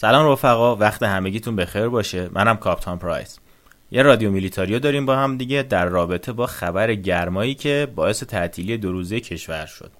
سلام رفقا وقت همگیتون بخیر باشه. منم کاپتان پرایس. یه رادیو میلیتاریو داریم با هم دیگه در رابطه با خبر گرمایی که باعث تعطیلی دو روزه کشور شد.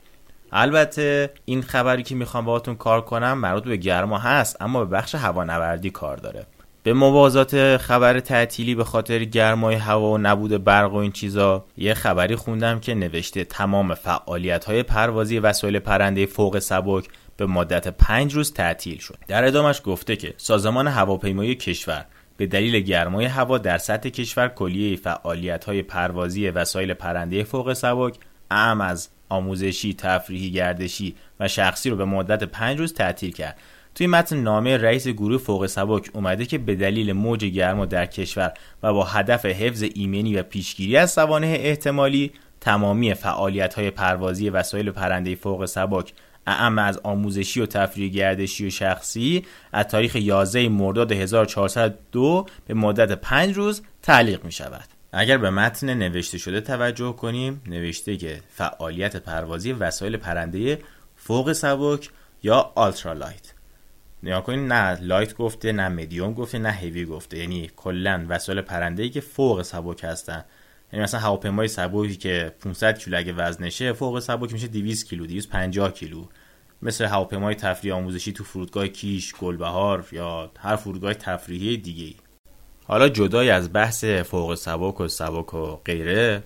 البته این خبری که می‌خوام باهاتون کار کنم مربوط به گرما هست اما به بخش هوانوردی کار داره. به موازات خبر تعطیلی به خاطر گرمای هوا و نبود برق و این چیزا یه خبری خوندم که نوشته تمام فعالیت های پروازی وسایل پرنده فوق سبک به مدت پنج روز تعطیل شد در ادامش گفته که سازمان هواپیمایی کشور به دلیل گرمای هوا در سطح کشور کلیه فعالیت های پروازی وسایل پرنده فوق سبک اعم از آموزشی، تفریحی، گردشی و شخصی رو به مدت پنج روز تعطیل کرد. توی متن نامه رئیس گروه فوق سبک اومده که به دلیل موج گرما در کشور و با هدف حفظ ایمنی و پیشگیری از سوانح احتمالی تمامی فعالیت های پروازی وسایل پرنده فوق سبک اعم از آموزشی و تفریح گردشی و شخصی از تاریخ 11 مرداد 1402 به مدت 5 روز تعلیق می شود. اگر به متن نوشته شده توجه کنیم نوشته که فعالیت پروازی وسایل پرنده فوق سبک یا ultralight نگاه کنید نه light گفته نه مدیوم گفته نه هیوی گفته. یعنی کلا وسایل پرنده ای که فوق سبک هستن. یعنی مثلا هواپیمای سبکی که 500 کیلو اگه وزنشه فوق سبک میشه 200 کیلو 250 کیلو. مثل هواپیمای تفریح آموزشی تو فرودگاه کیش، گلبهار یا هر فرودگاه تفریحی دیگه حالا جدای از بحث فوق سبک و سبک و غیره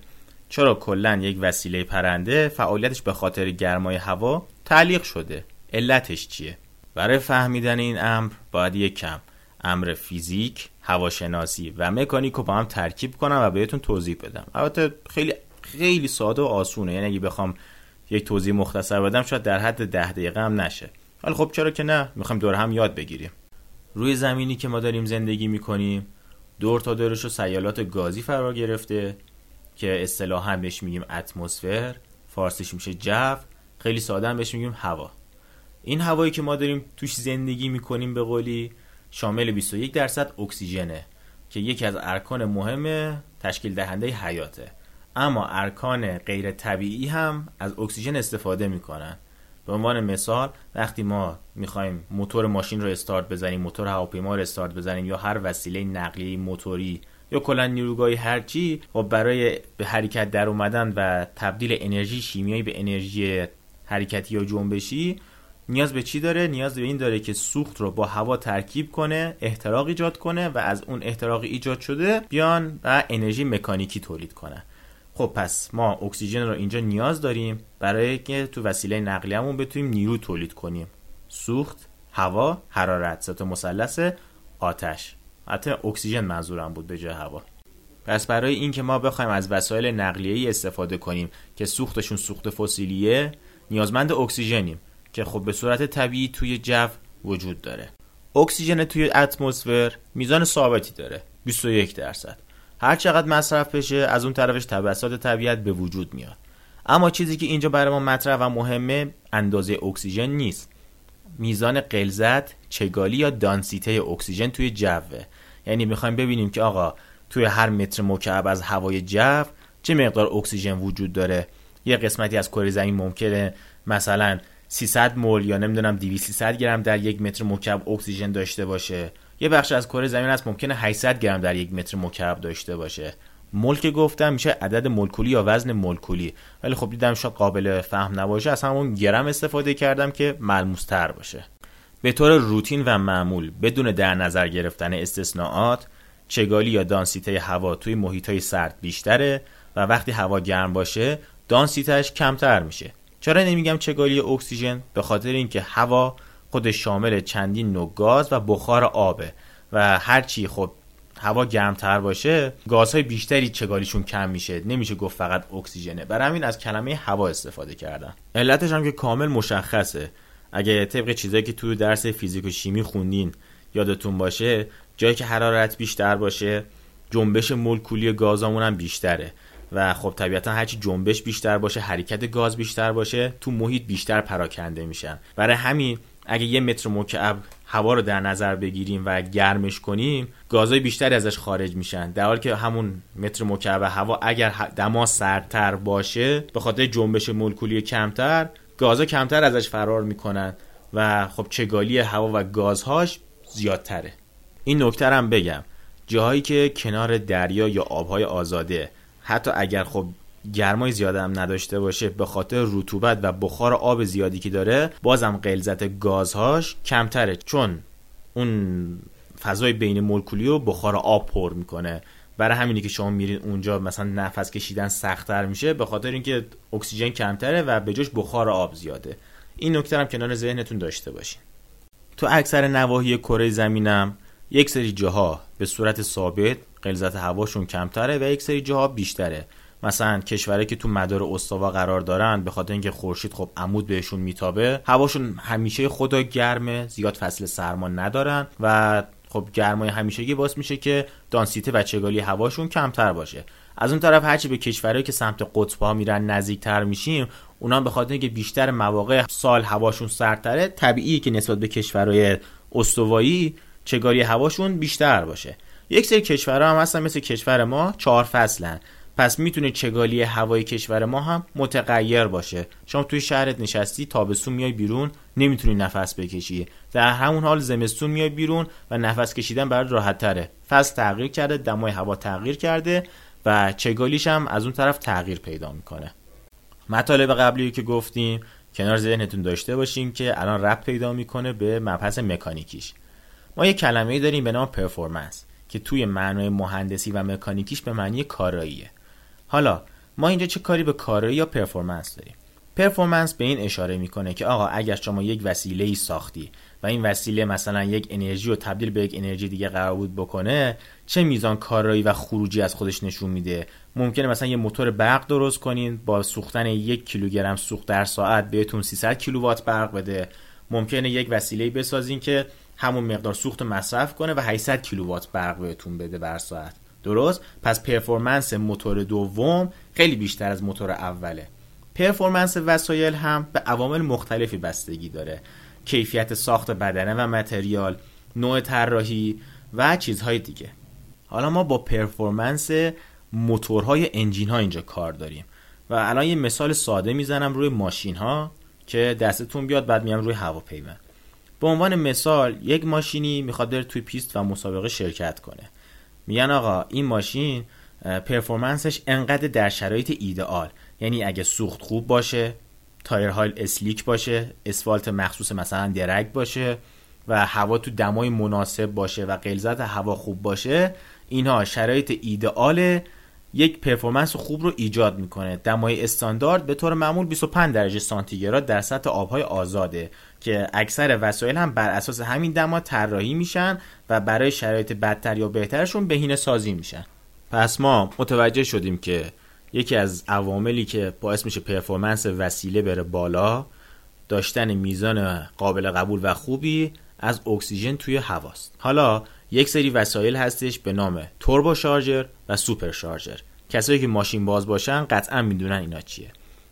چرا کلا یک وسیله پرنده فعالیتش به خاطر گرمای هوا تعلیق شده؟ علتش چیه؟ برای فهمیدن این امر باید یک کم. امر فیزیک هواشناسی و مکانیک رو با هم ترکیب کنم و بهتون توضیح بدم. البته خیلی خیلی ساده و آسونه. یعنی اگه بخوام یک توضیح مختصر بدم شاید در حد ده دقیقه هم نشه. ولی خب چرا که نه؟ می‌خوایم دور هم یاد بگیریم. روی زمینی که ما داریم زندگی می‌کنیم دور تا دورش رو سیالات گازی فرا گرفته که اصطلاحا بهش میگیم اتمسفر فارسیش میشه جو خیلی ساده هم بهش میگیم هوا. این هوایی که ما داریم توش زندگی می‌کنیم به قولی شامل 21 درصد اکسیژنه که یکی از ارکان مهم تشکیل دهنده حیاته. اما ارکان غیر طبیعی هم از اکسیژن استفاده می‌کنن. به عنوان مثال وقتی ما می‌خوایم موتور ماشین رو استارت بزنیم موتور هواپیما رو استارت بزنیم یا هر وسیله نقلیه موتوری یا کلا نیروگاهی هرچی و برای به حرکت در اومدن و تبدیل انرژی شیمیایی به انرژی حرکتی یا جنبشی نیاز به چی داره؟ نیاز به این داره که سوخت رو با هوا ترکیب کنه احتراق ایجاد کنه و از اون احتراق ایجاد شده بیان و انرژی مکانیکی تولید کنه. خب پس ما اکسیژن رو اینجا نیاز داریم برای که تو وسیله نقلیه‌مون بتونیم نیرو تولید کنیم. سوخت هوا حرارت سه مثلث آتش. حتی اکسیژن منظورم بود به جای هوا. پس برای اینکه ما بخوایم از وسایل نقلیه‌ای استفاده کنیم که سوختشون سوخت فسیلیه نیازمند اکسیژنیم. که خب به صورت طبیعی توی جو وجود داره. اکسیژن توی اتمسفر میزان ثابتی داره 21 درصد. هر چقدر مصرف بشه از اون طرفش توسط طبیعت به وجود میاد. اما چیزی که اینجا برای ما مطرح و مهمه اندازه اکسیژن نیست. میزان غلظت چگالی یا دانسیته اکسیژن توی جوه. یعنی می‌خوایم ببینیم که آقا توی هر متر مکعب از هوای جو چه مقدار اکسیژن وجود داره؟ یه قسمتی از کره زمین ممکنه مثلا 300 مول یا نمی‌دونم 200 گرم در یک متر مکعب اکسیژن داشته باشه. یه بخش از کره زمین هست ممکنه 800 گرم در یک متر مکعب داشته باشه. مول که گفتم میشه عدد مولکولی یا وزن مولکولی. ولی خب دیدم شاید قابل فهم نباشه. از همون گرم استفاده کردم که ملموس تر باشه. به طور روتین و معمول بدون در نظر گرفتن استثناءات چگالی یا دانسیته هوا توی محیط های سرد بیشتره و وقتی هوا گرم باشه دانسیتش کمتر میشه. چرا نمیگم چگالی اکسیژن؟ به خاطر اینکه هوا خود شامل چندین نوع گاز و بخار آبه و هرچی خب هوا گرمتر باشه گازهای بیشتری چگالیشون کم میشه؟ نمیشه گفت فقط اکسیژنه. برای همین از کلمه هوا استفاده کردن. علتش هم که کامل مشخصه. اگه طبق چیزایی که توی درس فیزیک و شیمی خوندین یادتون باشه جایی که حرارت بیشتر باشه جنبش مولکولی گازامون هم بیشتره. و خب طبیعتا هرچی جنبش بیشتر باشه حرکت گاز بیشتر باشه تو محیط بیشتر پراکنده میشن. برای همین اگه یه متر مکعب هوا رو در نظر بگیریم و گرمش کنیم گازهای بیشتری ازش خارج میشن. در حالی که همون متر مکعب هوا اگر دما سردتر باشه به خاطر جنبش مولکولی کمتر گازها کمتر ازش فرار می‌کنن و خب چگالی هوا و گازهاش زیادتره. این نکته هم بگم. جاهایی که کنار دریا یا آبهای آزاده حتی اگر خب گرمای زیاده هم نداشته باشه به خاطر رطوبت و بخار آب زیادی که داره بازم غلظت گازهاش کمتره. چون اون فضای بین مولکولی رو بخار آب پر می‌کنه. برای همینی که شما میرید اونجا مثلا نفس کشیدن سختتر میشه به خاطر اینکه اکسیژن کمتره و به جوش بخار آب زیاده. این نکته هم کنار ذهنتون داشته باشین. تو اکثر نواحی کره زمینم یک سری جاها به صورت ثابت غلظت هواشون کمتره و یک سری جاها بیشتره. مثلا کشورهایی که تو مدار استوا قرار دارن به خاطر اینکه خورشید خب عمود بهشون میتابه هواشون همیشه خدا گرمه زیاد فصل سرما ندارن و خب گرمای همیشگی باعث میشه که دانسیته و چگالی هواشون کمتر باشه. از اون طرف هرچی به کشورهایی که سمت قطب ها میرن نزدیکتر میشیم اونا به خاطر اینکه بیشتر مواقع سال هواشون سردتره طبیعیه که نسبت به کشورهای استوایی چگالی هواشون بیشتر باشه. یک سری کشورها هم هستن مثل کشور ما چهار فصلن. پس می‌تونه چگالی هوای کشور ما هم متغیر باشه. شما توی شهرت نشستی تابستون میای بیرون نمی‌تونی نفس بکشی. در همون حال زمستون میای بیرون و نفس کشیدن برات راحت تره فصل تغییر کرده دمای هوا تغییر کرده و چگالیش هم از اون طرف تغییر پیدا می‌کنه. مطالب قبلی که گفتیم کنار ذهنتون داشته باشیم که الان ربط پیدا می‌کنه به مبحث مکانیکیش. ما یه کلمه داریم به نام performance. که توی معنای مهندسی و مکانیکیش به معنی کاراییه. حالا ما اینجا چه کاری به کارایی یا performance داریم؟ performance به این اشاره می‌کنه که آقا اگر شما یک وسیله ای ساختی و این وسیله مثلا یک انرژی رو تبدیل به یک انرژی دیگه قرار بود بکنه چه میزان کارایی و خروجی از خودش نشون میده؟ ممکنه مثلا یه موتور برق درست کنین با سوختن یک کیلوگرم سوخت در ساعت بهتون 300 کیلووات برق بده. ممکنه یک وسیله بسازین که همون مقدار سوخت مصرف کنه و 800 کیلووات برق بهتون بده بر ساعت. درست؟ پس performance موتور دوم خیلی بیشتر از موتور اوله. performance وسایل هم به عوامل مختلفی بستگی داره. کیفیت ساخت بدنه و material نوع طراحی و چیزهای دیگه. حالا ما با performance موتورهای engine ها اینجا کار داریم. و الان یه مثال ساده می‌زنم روی ماشین ها که دستتون بیاد بعد میام روی هواپیما. به عنوان مثال یک ماشینی می‌خواد بره توی پیست و مسابقه شرکت کنه. میگن آقا این ماشین performance ش انقدر در شرایط ایدئال یعنی اگه سوخت خوب باشه تایرهای slick باشه اسفالت مخصوص مثلا drag باشه و هوا تو دمای مناسب باشه و غلظت هوا خوب باشه اینها شرایط ایدئال یک پرفورمنس خوب رو ایجاد می‌کنه. دمای استاندارد به طور معمول 25 درجه سانتیگراد در سطح آبهای آزاده که اکثر وسایل هم بر اساس همین دما طراحی میشن و برای شرایط بدتر یا بهترشون بهینه سازی میشن. پس ما متوجه شدیم که یکی از عواملی که باعث میشه پرفورمنس وسیله بره بالا داشتن میزان قابل قبول و خوبی از اکسیژن توی هواست. حالا یک سری وسایل هستش به نام توربو شارژر و سوپر شارژر. کسایی که ماشین باز باشن قطعا می‌دونن اینا چیه.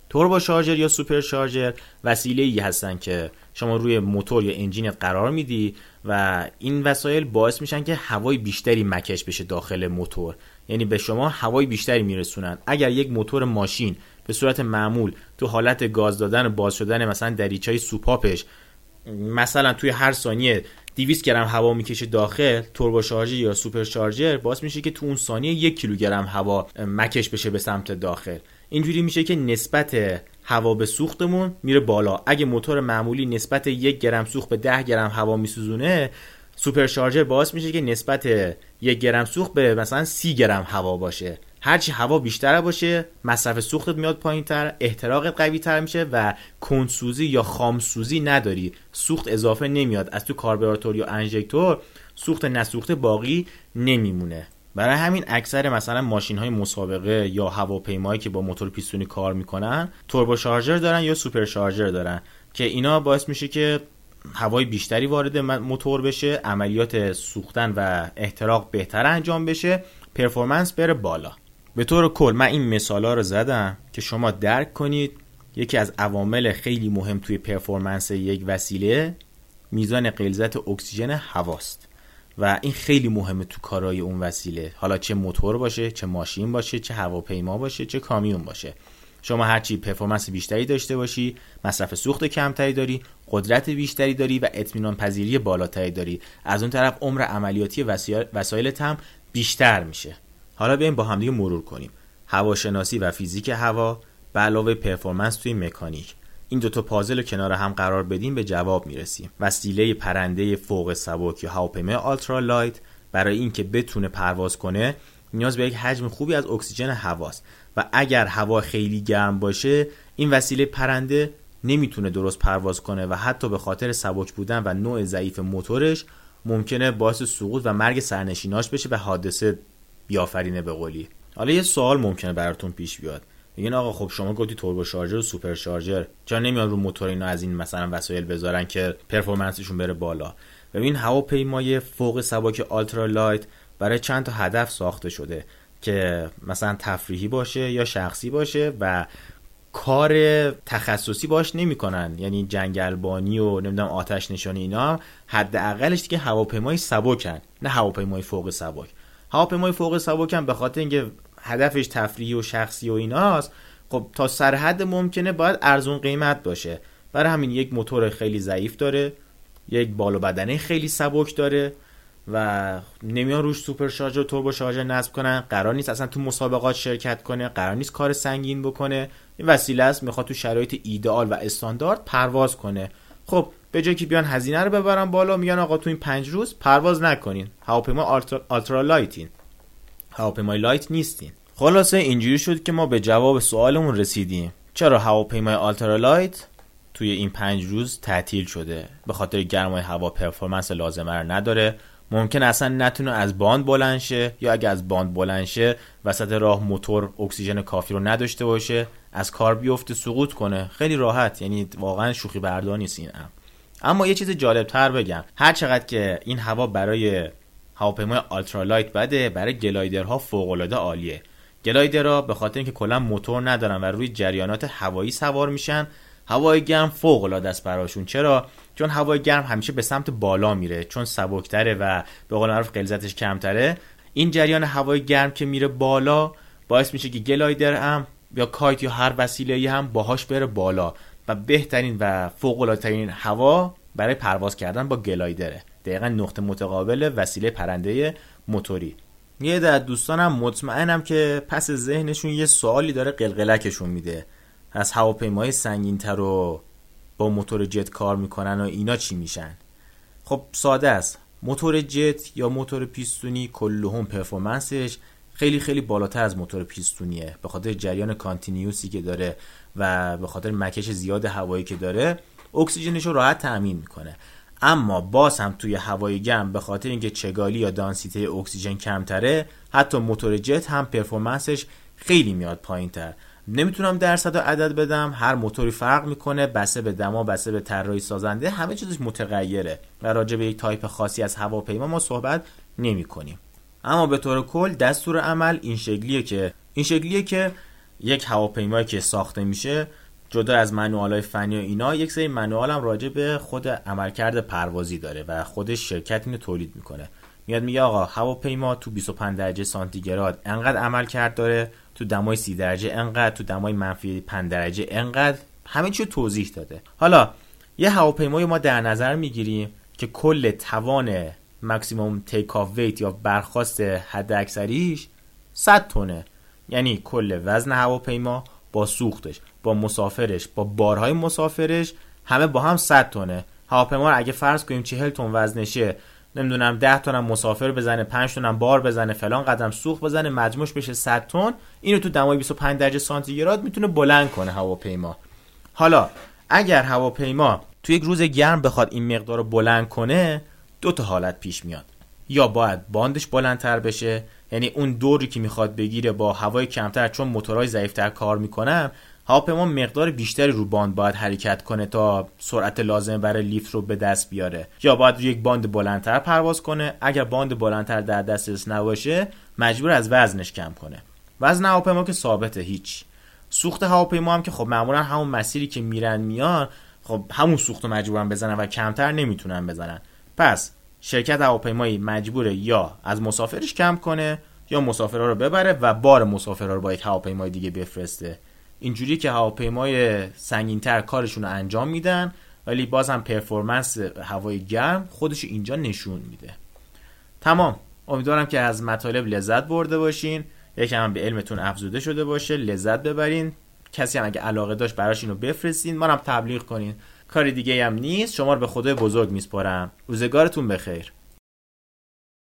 توربو شارژر یا سوپر شارژر وسیله ای هستن که شما روی موتور یا engine ت قرار میدی و این وسایل باعث میشن که هوای بیشتری مکش بشه داخل موتور. یعنی به شما هوای بیشتری میرسونن. اگر یک موتور ماشین به صورت معمول تو حالت گاز دادن و باز شدن مثلا دریچه سوپاپش مثلا توی هر ثانیه 200 گرم هوا می‌کشه داخل توربو شارژر یا سوپر شارژر باعث میشه که تو اون ثانیه یک کیلوگرم هوا مکش بشه به سمت داخل. اینجوری میشه که نسبت هوا به سوختمون میره بالا. اگه موتور معمولی نسبت یک گرم سوخت به 10 گرم هوا میسوزونه سوپر شارژر باعث میشه که نسبت یک گرم سوخت به مثلا سی گرم هوا باشه. هرچی هوا بیشتر باشه مصرف سوختت میاد پایین تر احتراقت قوی تر میشه و کم‌سوزی یا خامسوزی نداری. سوخت اضافه نمیاد. از تو کاربراتور یا انژکتور سوخت نسوخته باقی نمیمونه. برای همین اکثر مثلا ماشین های مسابقه یا هواپیمایی که با موتور پیستونی کار می‌کنن توربو شارژر دارن یا سوپر شارژر دارن که اینا باعث میشه که هوای بیشتری وارد موتور بشه عملیات سوختن و احتراق بهتر انجام بشه performance بره بالا. به طور کل من این مثالا رو زدم که شما درک کنید یکی از عوامل خیلی مهم توی performance یک وسیله میزان غلظت اکسیژن هواست و این خیلی مهمه تو کارای اون وسیله. حالا چه موتور باشه چه ماشین باشه چه هواپیما باشه چه کامیون باشه. شما هرچی performance بیشتری داشته باشی مصرف سوخت کمتری داری قدرت بیشتری داری و اطمینان پذیری بالاتری داری. از اون طرف عمر عملیاتی وسایلت هم بیشتر میشه. حالا بیایم با همدیگه مرور کنیم. هواشناسی و فیزیک هوا به علاوه performance توی مکانیک. این دوتا پازل رو کنار هم قرار بدیم به جواب می‌رسیم. وسیله پرنده فوق سبک یا هواپیمای ultra light برای اینکه بتونه پرواز کنه نیاز به یک حجم خوبی از اکسیژن هواست. و اگر هوا خیلی گرم باشه این وسیله پرنده نمی‌تونه درست پرواز کنه و حتی به خاطر سبک بودن و نوع ضعیف موتورش ممکنه باعث سقوط و مرگ سرنشیناش بشه و حادثه بیافرینه به قولی. حالا یه سوال ممکنه براتون پیش بیاد. میگن آقا خب شما گفتی توربو شارژر و سوپر شارژر. چرا نمیان رو موتور اینا از این مثلا وسایل بذارن که performance شون بره بالا؟ ببین هواپیمای فوق سبک ultra light برای چند تا هدف ساخته شده که مثلا تفریحی باشه یا شخصی باشه و کار تخصصی باش نمی‌کنن. یعنی جنگلبانی و نمی‌دونم آتش نشانی اینا حداقلش دیگه هواپیمای سبکن نه هواپیمای فوق سبک. هواپیمای فوق سبکن به خاطر اینکه هدفش تفریحی و شخصی و ایناست خب تا سر حد ممکنه باید ارزون قیمت باشه. برای همین یک موتور خیلی ضعیف داره یک بال و بدنه خیلی سبک داره و نمیان روش سوپر شارژر و توربو شارژر نصب کنن. قرار نیست اصلا تو مسابقات شرکت کنه قرار نیست کار سنگین بکنه. این وسیله است می‌خواد تو شرایط ایدئال و استاندارد پرواز کنه. خب به جای که بیان هزینه رو ببرن بالا میگن آقا تو این پنج روز پرواز نکنین. هواپیما ultra, ultra light ین هواپیمای light نیستین. خلاصه اینجوری شد که ما به جواب سوالمون رسیدیم. چرا هواپیمای ultra light توی این پنج روز تعطیل شده؟ به خاطر گرمای هوا performance لازمه رو نداره. ممکنه اصلا نتونه از باند بلند شه یا اگه از باند بلند شه وسط راه موتور اکسیژن کافی رو نداشته باشه از کار بیفته سقوط کنه. خیلی راحت. یعنی واقعا شوخی بردار نیست این ام. اما یه چیز جالب تر بگم. هر چقدر که این هوا برای هواپیمای ultralight بده برای گلایدرها فوق العاده عالیه. گلایدرها به خاطر اینکه کلا موتور ندارن و روی جریانات هوایی سوار میشن هوای گرم فوق العاده است براشون. چرا؟ چون هوای گرم همیشه به سمت بالا میره چون سبکتره و به قول معروف غلظتش کمتره. این جریان هوای گرم که میره بالا باعث میشه که گلایدر هم یا کایت یا هر وسیله هم باهاش بره بالا. و بهترین و فوق ترین هوا برای پرواز کردن با گلایدره. دقیقا نقطه متقابل وسیله پرنده موتوری. یه در دوستانم مطمئنم که پس ذهنشون یه سوالی داره قلقلکشون میده. از هواپیمای سنگینتر رو با موتور جت کار می‌کنن و اینا چی میشن؟ خب ساده است. موتور جت یا موتور پیستونی کلهم performance ش خیلی خیلی بالاتر از موتور پیستونیه. به خاطر جریان continuous ی که داره و به خاطر مکش زیاد هوایی که داره اکسیژنش رو راحت تأمین می‌کنه. اما باز هم توی هوای گرم به خاطر اینکه چگالی یا دانسیته اکسیژن کمتره حتی موتور جت هم performance ش خیلی میاد پایین تر نمی‌تونم درصد و عدد بدم هر موتوری فرق می‌کنه بسته به دما بسته به طراحی سازنده همه چیزش متغیره و راجع به یک تایپ خاصی از هواپیما ما صحبت نمی کنیم اما به طور کل دستور عمل این شکلیه که این شکلیه که یک هواپیمایی که ساخته میشه جدا از منوال های فنی و اینا یک سری منوال هم راجع به خود عملکرد پروازی داره و خودش شرکت اینو تولید می‌کنه. میاد میگه آقا هواپیما تو 25 درجه سانتیگراد انقدر عمل کرد داره تو دمای 30 درجه انقدر تو دمای منفی 5 درجه انقدر. همه چی توضیح داده. حالا یه هواپیمای ما در نظر می‌گیریم که کل توان مکسیموم تیک آف ویت یا برخواست حد اکثریش 100 تونه یعنی کل وزن هواپیما با سوختش با مسافرش با بارهای مسافرش همه با هم 100 تونه هواپیما رو اگه فرض کنیم 40 تن وزنشه نمی‌دونم 10 تن مسافر بزنه 5 تن بار بزنه فلان قدم سوخت بزنه مجموعش بشه 100 تن. اینو تو دمای 25 درجه سانتیگراد می‌تونه بلند کنه هواپیما. حالا اگر هواپیما تو یک روز گرم بخواد این مقدار رو بلند کنه دو تا حالت پیش میاد. یا باید باندش بلندتر بشه یعنی اون دوری که می‌خواد بگیره با هوای کمتر چون موتورهای ضعیفتر کار می‌کنن هواپیما مقدار بیشتری رو باند باید حرکت کنه تا سرعت لازم برای lift رو به دست بیاره. یا باید رو یک باند بلندتر پرواز کنه. اگر باند بلندتر در دسترس نباشه مجبوره از وزنش کم کنه. وزن هواپیما که ثابته هیچ. سوخت هواپیما هم که خب معمولا همون مسیری که میرن میان خب همون سوخت رو مجبورن بزنن و کمتر نمی‌تونن بزنن. پس شرکت هواپیمایی مجبوره یا از مسافرش کم کنه یا مسافرها رو ببره و بار مسافرها رو با یک هواپیمای دیگه بفرسته. اینجوری که هواپیمای سنگینتر کارشون رو انجام میدن ولی بازم پرفورمنس هوای گرم خودش اینجا نشون میده. تمام. امیدوارم که از مطالب لذت برده باشین. یکم هم به علمتون افزوده شده باشه. لذت ببرین. کسی هم اگه علاقه داشت براش اینو بفرستین. منم تبلیغ کنین. کاری دیگه هم نیست. شما رو به خدای بزرگ میسپارم. روزگارتون بخیر.